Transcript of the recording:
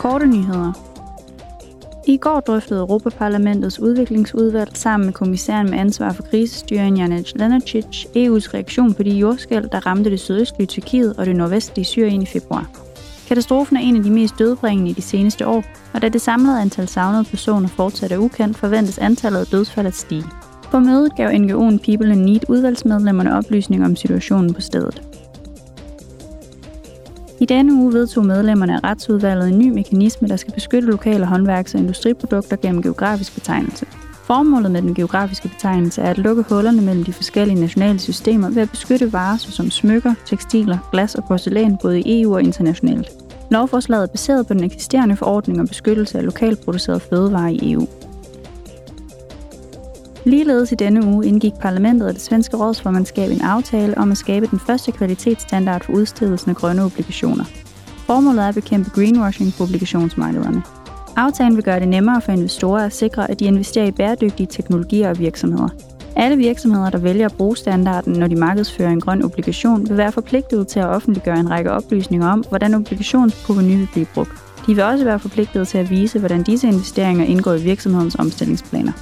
Korte nyheder. I går drøftede Europaparlamentets udviklingsudvalg sammen med kommissæren med ansvar for krisestyring Janet Lenarcic EU's reaktion på de jordskæld, der ramte det sydøstlige Tyrkiet og det nordvestlige Syrien i februar. Katastrofen er en af de mest dødbringende i de seneste år, og da det samlede antal savnede personer fortsat er ukendt, forventes antallet af dødsfald at stige. På mødet gav NGO'en People in Need udvalgsmedlemmerne oplysninger om situationen på stedet. I denne uge vedtog medlemmerne af retsudvalget en ny mekanisme, der skal beskytte lokale håndværks- og industriprodukter gennem geografisk betegnelse. Formålet med den geografiske betegnelse er at lukke hullerne mellem de forskellige nationale systemer ved at beskytte varer såsom smykker, tekstiler, glas og porcelæn både i EU og internationalt. Lovforslaget er baseret på den eksisterende forordning om beskyttelse af lokalt producerede fødevarer i EU. Ligeledes i denne uge indgik parlamentet og det svenske rådsformandskab en aftale om at skabe den første kvalitetsstandard for udstedelsen af grønne obligationer. Formålet er at bekæmpe greenwashing på obligationsmarkederne. Aftalen vil gøre det nemmere for investorer at sikre, at de investerer i bæredygtige teknologier og virksomheder. Alle virksomheder, der vælger at bruge standarden, når de markedsfører en grøn obligation, vil være forpligtet til at offentliggøre en række oplysninger om, hvordan obligationsproveny vil blive brugt. De vil også være forpligtet til at vise, hvordan disse investeringer indgår i virksomhedens omstillingsplaner.